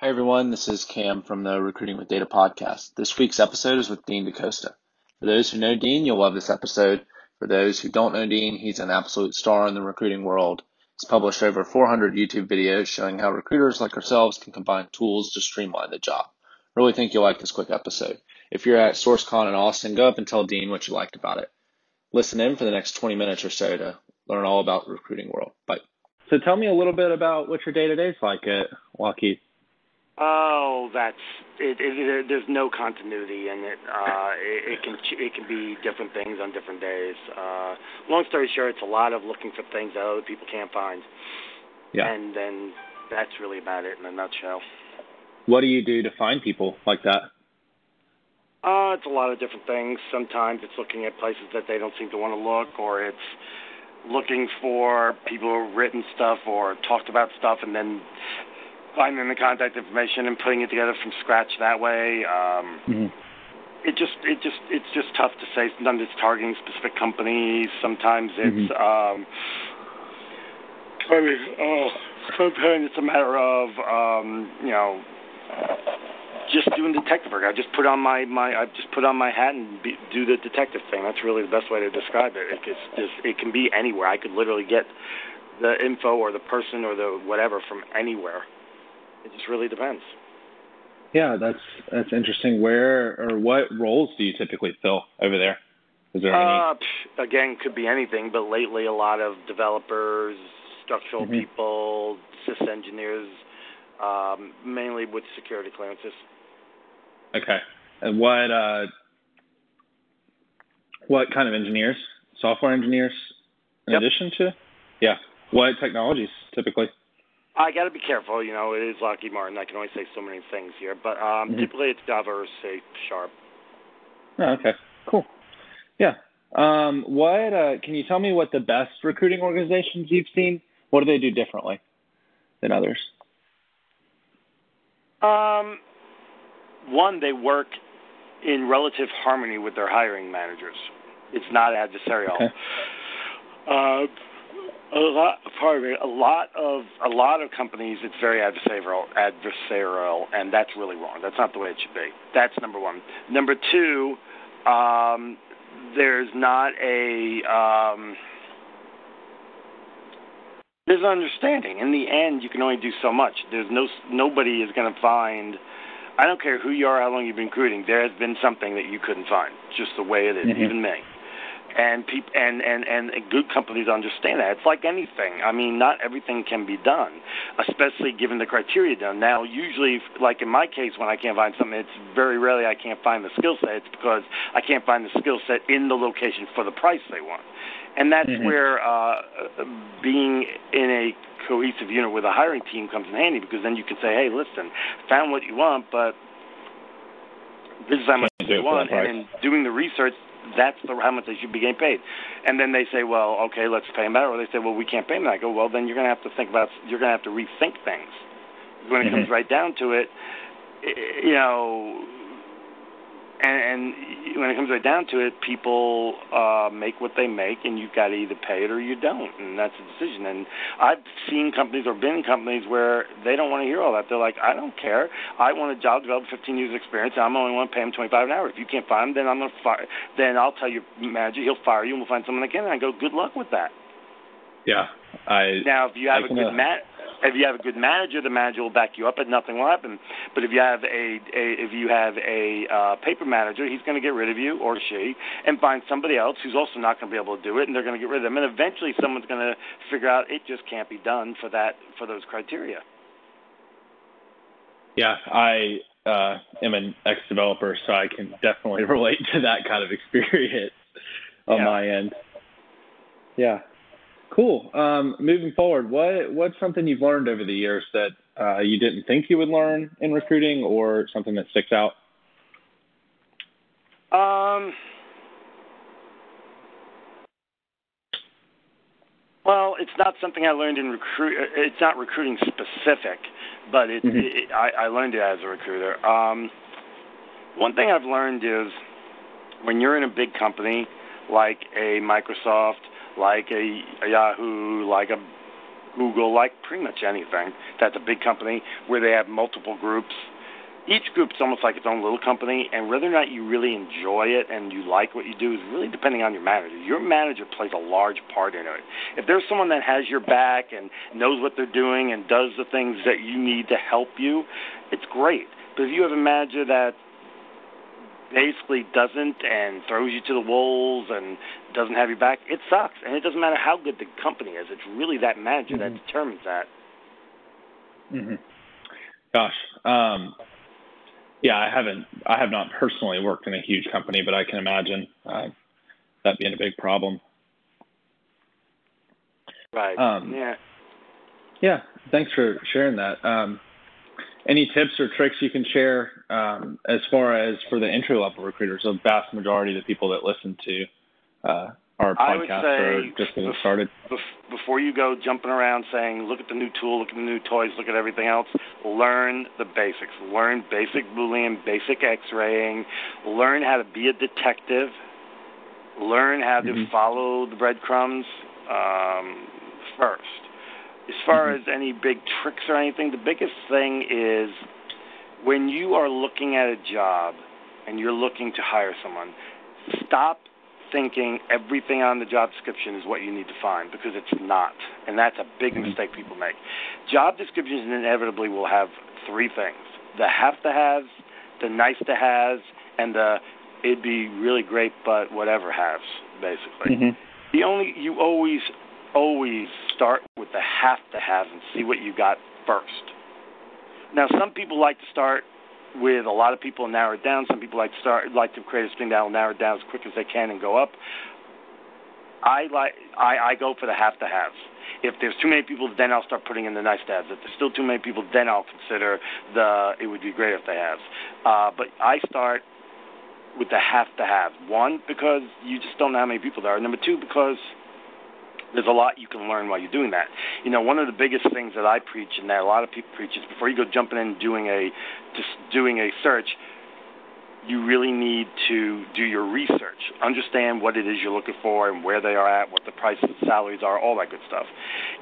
Hi, everyone. This is Cam from the Recruiting with Data podcast. This week's episode is with Dean DaCosta. For those who know Dean, you'll love this episode. For those who don't know Dean, he's an absolute star in the recruiting world. He's published over 400 YouTube videos showing how recruiters like ourselves can combine tools to streamline the job. Really think you'll like this quick episode. If you're at SourceCon in Austin, go up and tell Dean what you liked about it. Listen in for the next 20 minutes or so to learn all about recruiting world. Bye. So tell me a little bit about what your day to day is like at Lockheed. Oh, that's it, it. There's no continuity in it. Uh, it. It can it can be different things on different days. Uh, long story short, it's a lot of looking for things that other people can't find. Yeah. And then that's really about it in a nutshell. What do you do to find people like that? Uh, it's a lot of different things. Sometimes it's looking at places that they don't seem to want to look, or it's looking for people who've written stuff or talked about stuff, and then finding the contact information and putting it together from scratch that way. Um, mm-hmm. It just, it just, it's just tough to say. Sometimes it's targeting specific companies. Sometimes it's, mm-hmm. um, oh, sometimes it's a matter of, um, you know, just doing detective work. I just put on my my I just put on my hat and be, do the detective thing. That's really the best way to describe it. It, it's just, it can be anywhere. I could literally get the info or the person or the whatever from anywhere. It just really depends. Yeah, that's that's interesting. Where or what roles do you typically fill over there? Is there uh, any? Again, could be anything, but lately a lot of developers, structural mm-hmm. people, sys engineers, um, mainly with security clearances. Okay, and what uh, what kind of engineers? Software engineers, in yep. addition to, yeah. What technologies typically? I got to be careful. You know, it is Lockheed Martin. I can only say so many things here, but um, mm-hmm. typically it's or C Sharp. Oh, okay, cool. Yeah. Um, what uh, can you tell me what the best recruiting organizations you've seen? What do they do differently than others? Um, one, they work in relative harmony with their hiring managers. It's not adversarial. Okay. Uh, a lot, pardon me, a lot of a lot of companies, it's very adversarial, adversarial, and that's really wrong. That's not the way it should be. That's number one. Number two, um, there's not a um, there's an understanding. In the end, you can only do so much. There's no nobody is going to find. I don't care who you are, how long you've been recruiting. There has been something that you couldn't find. Just the way it is, mm-hmm. even me and people and, and and good companies understand that. It's like anything. I mean, not everything can be done, especially given the criteria done. Now, usually, like in my case, when I can't find something, it's very rarely I can't find the skill set. It's because I can't find the skill set in the location for the price they want, and that's mm-hmm. where uh, being in a cohesive unit with a hiring team comes in handy because then you can say, hey, listen, found what you want, but this is how much you want, and in doing the research, that's the, how much they should be getting paid. And then they say, well, okay, let's pay them better. Or they say, well, we can't pay them. I go, well, then you're going to have to think about, you're going to have to rethink things. When it mm-hmm. comes right down to it, you know, and, and when it comes right down to it, people uh, make what they make, and you've got to either pay it or you don't, and that's a decision. And I've seen companies or been in companies where they don't want to hear all that. They're like, I don't care. I want a Java develop 15 years of experience, and I'm only want to pay them 25 an hour. If you can't find them, then I'm gonna fire. Then I'll tell your manager he'll fire you, and we'll find someone can. And I go, good luck with that. Yeah, I. Now, if you have I a good mat if you have a good manager, the manager will back you up, and nothing will happen. But if you have a, a if you have a uh, paper manager, he's going to get rid of you or she and find somebody else who's also not going to be able to do it, and they're going to get rid of them. And eventually, someone's going to figure out it just can't be done for that for those criteria. Yeah, I uh, am an ex-developer, so I can definitely relate to that kind of experience on yeah. my end. Yeah. Cool. Um, moving forward, what what's something you've learned over the years that uh, you didn't think you would learn in recruiting, or something that sticks out? Um. Well, it's not something I learned in recruit. It's not recruiting specific, but it, mm-hmm. it I, I learned it as a recruiter. Um, one thing I've learned is when you're in a big company like a Microsoft like a, a Yahoo, like a Google, like pretty much anything that's a big company where they have multiple groups. Each group's almost like its own little company, and whether or not you really enjoy it and you like what you do is really depending on your manager. Your manager plays a large part in it. If there's someone that has your back and knows what they're doing and does the things that you need to help you, it's great. But if you have a manager that basically doesn't and throws you to the wolves and doesn't have your back, it sucks. And it doesn't matter how good the company is. It's really that manager mm-hmm. that determines that. Mm-hmm. Gosh, um, yeah, I haven't, I have not personally worked in a huge company, but I can imagine uh, that being a big problem. Right. Um, yeah. Yeah. Thanks for sharing that. Um, any tips or tricks you can share um, as far as for the entry level recruiters, a vast majority of the people that listen to uh, our podcast are just getting started? Before you go jumping around saying, look at the new tool, look at the new toys, look at everything else, learn the basics. Learn basic Boolean, basic x raying, learn how to be a detective, learn how to mm-hmm. follow the breadcrumbs um, first as far mm-hmm. as any big tricks or anything, the biggest thing is when you are looking at a job and you're looking to hire someone, stop thinking everything on the job description is what you need to find because it's not. And that's a big mm-hmm. mistake people make. Job descriptions inevitably will have three things the have to haves, the nice to haves, and the it'd be really great but whatever haves, basically. Mm-hmm. The only you always always start with the have to have and see what you got first. Now, some people like to start with a lot of people and narrow it down. Some people like to start like to create a string that will narrow it down as quick as they can and go up. I like I, I go for the have to haves. If there's too many people, then I'll start putting in the nice to haves. If there's still too many people, then I'll consider the it would be great if they have. Uh, but I start with the have to have. One, because you just don't know how many people there are. Number two, because there's a lot you can learn while you're doing that. You know, one of the biggest things that I preach and that a lot of people preach is before you go jumping in doing a just doing a search, you really need to do your research, understand what it is you're looking for and where they are at, what the prices, and salaries are, all that good stuff.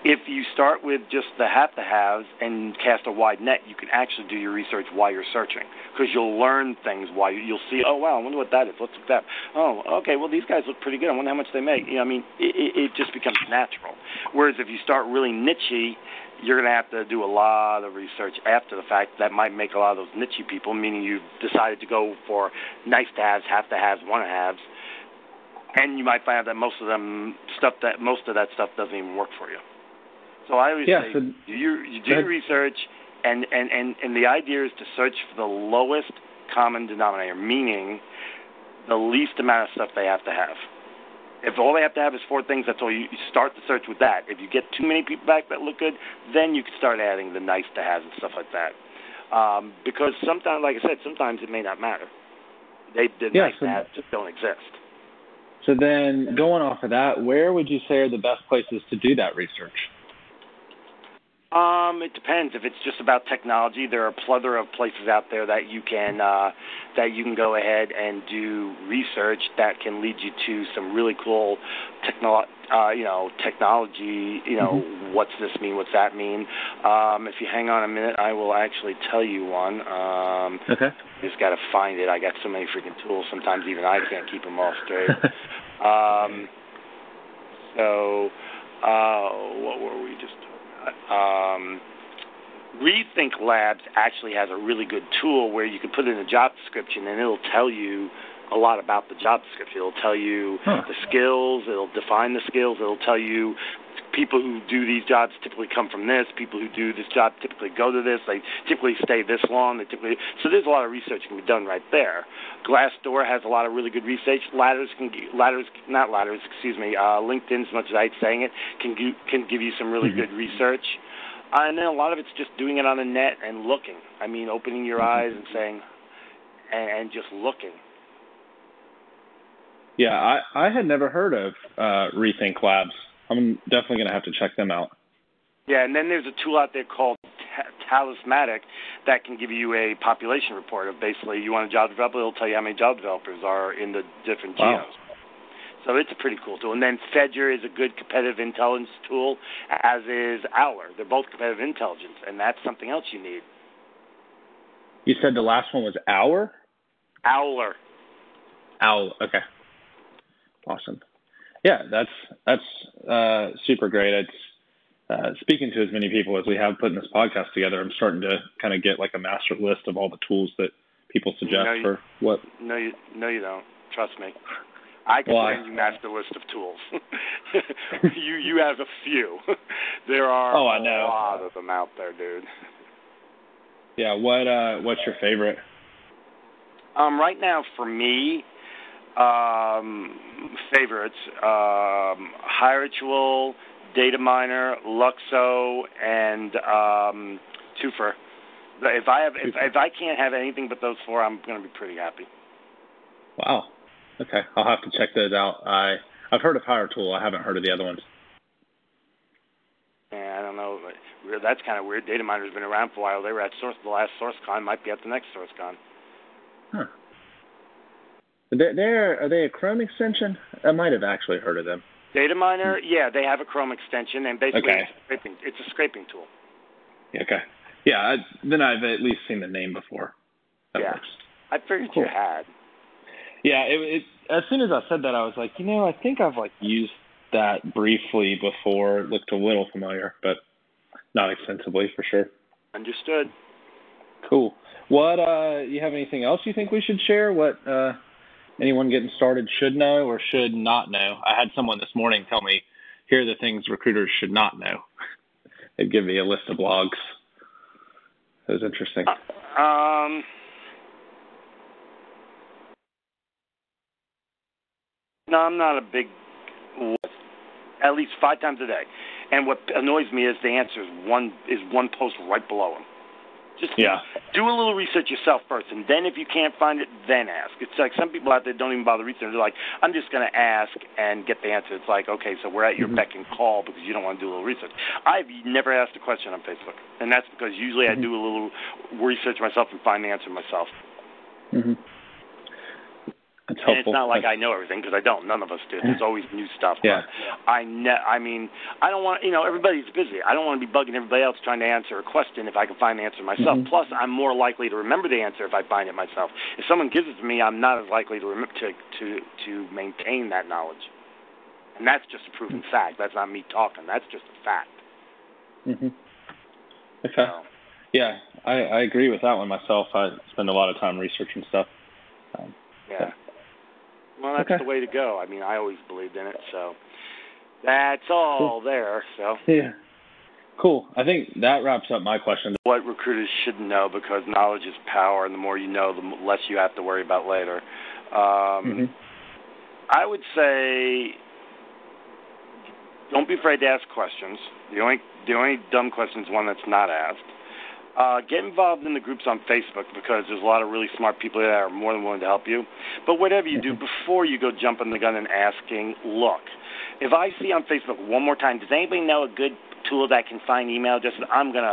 If you start with just the have to haves and cast a wide net, you can actually do your research while you're searching because you'll learn things while you, you'll see, oh, wow, I wonder what that is. Let's look that. Oh, okay, well, these guys look pretty good. I wonder how much they make. You know, I mean, it, it just becomes natural. Whereas if you start really nichey, you're going to have to do a lot of research after the fact. That might make a lot of those niche people, meaning you've decided to go for nice to haves, have to haves, want to haves, and you might find out that most of them stuff that most of that stuff doesn't even work for you. So I always yeah, say so you, you do your research, and, and and and the idea is to search for the lowest common denominator, meaning the least amount of stuff they have to have. If all they have to have is four things, that's all. You, you start the search with that. If you get too many people back that look good, then you can start adding the nice to haves and stuff like that. Um, because sometimes, like I said, sometimes it may not matter. They the yeah, nice so, to haves just don't exist. So then, going off of that, where would you say are the best places to do that research? Um, it depends. If it's just about technology, there are a plethora of places out there that you can uh, that you can go ahead and do research that can lead you to some really cool techno- uh, you know, technology. You know, mm-hmm. what's this mean? What's that mean? Um, if you hang on a minute, I will actually tell you one. Um, okay. Just got to find it. I got so many freaking tools. Sometimes even I can't keep them all straight. um, so, uh, what were we just? Um, Rethink Labs actually has a really good tool where you can put in a job description and it'll tell you a lot about the job description. It'll tell you huh. the skills, it'll define the skills, it'll tell you people who do these jobs typically come from this. People who do this job typically go to this. They typically stay this long. They typically so there's a lot of research can be done right there. Glassdoor has a lot of really good research. Ladders can ladders not ladders excuse me. Uh, LinkedIn, as much as I hate saying it, can can give you some really mm-hmm. good research. Uh, and then a lot of it's just doing it on the net and looking. I mean, opening your mm-hmm. eyes and saying, and, and just looking. Yeah, I, I had never heard of uh, Rethink Labs. I'm definitely going to have to check them out. Yeah, and then there's a tool out there called Talismanic that can give you a population report of basically you want a Java developer, it'll tell you how many Java developers are in the different wow. geos. So it's a pretty cool tool. And then Fedger is a good competitive intelligence tool, as is Owler. They're both competitive intelligence, and that's something else you need. You said the last one was Hour? Owler. Owl. Okay. Awesome. Yeah, that's that's uh, super great. It's uh, speaking to as many people as we have putting this podcast together. I'm starting to kind of get like a master list of all the tools that people suggest no, you, for what. No, you no, you don't. Trust me. I can Why? send you master list of tools. you you have a few. there are Oh, I a know. lot of them out there, dude. Yeah. What uh, What's your favorite? Um, right now, for me, um, favorites: um, Hiretual, Data Miner, Luxo, and um, Toofr. If I have, if, if I can't have anything but those four, I'm going to be pretty happy. Wow. Okay, I'll have to check those out. I I've heard of Hiretual. I haven't heard of the other ones. And I don't know. That's kind of weird. Data Miner's been around for a while. They were at Source the last SourceCon. Might be at the next SourceCon. Huh. They're, they're are they a Chrome extension? I might have actually heard of them. Data Miner, yeah, they have a Chrome extension, and basically Okay. it's, a scraping, it's a scraping tool. Yeah, Okay. Yeah, I, then I've at least seen the name before. That Yeah. works. I figured Cool. you had. Yeah, it, it, as soon as I said that, I was like, you know, I think I've like used that briefly before. It looked a little familiar, but not extensively for sure. Understood. Cool. What uh you have anything else you think we should share? What uh anyone getting started should know or should not know? I had someone this morning tell me here are the things recruiters should not know. They'd give me a list of blogs. It was interesting. Uh, um, no, I'm not a big. At least five times a day, and what annoys me is the answer is one is one post right below them. Just Yeah. do a little research yourself first, and then if you can't find it, then ask. It's like some people out there don't even bother researching. They're like, I'm just going to ask and get the answer. It's like, okay, so we're at your Mhm. beck and call because you don't want to do a little research. I've never asked a question on Facebook, and that's because usually Mhm. I do a little research myself and find the answer myself. Mhm. That's And it's not like That's- I know everything because I don't. None of us do. There's always new stuff. Yeah. But I ne- I mean, I don't want you know everybody's busy. I don't want to be bugging everybody else trying to answer a question if I can find the answer myself. Mhm. Plus, I'm more likely to remember the answer if I find it myself. If someone gives it to me, I'm not as likely to remember to to to maintain that knowledge. And that's just a proven fact. That's not me talking. That's just a fact. Mhm. Okay. So, Yeah, I, I agree with that one myself. I spend a lot of time researching stuff. Um, yeah. Well, that's Okay. the way to go. I mean, I always believed in it. So that's all Cool. there. So. yeah. Cool. I think that wraps up my question. what recruiters should know because knowledge is power, and the more you know, the less you have to worry about later. Um, Mhm. I would say don't be afraid to ask questions. The only the only dumb question is one that's not asked. Uh, get involved in the groups on Facebook because there's a lot of really smart people there that are more than willing to help you. But whatever you do, before you go jumping the gun and asking, look. If I see on Facebook one more time, does anybody know a good tool that can find email addresses? I'm gonna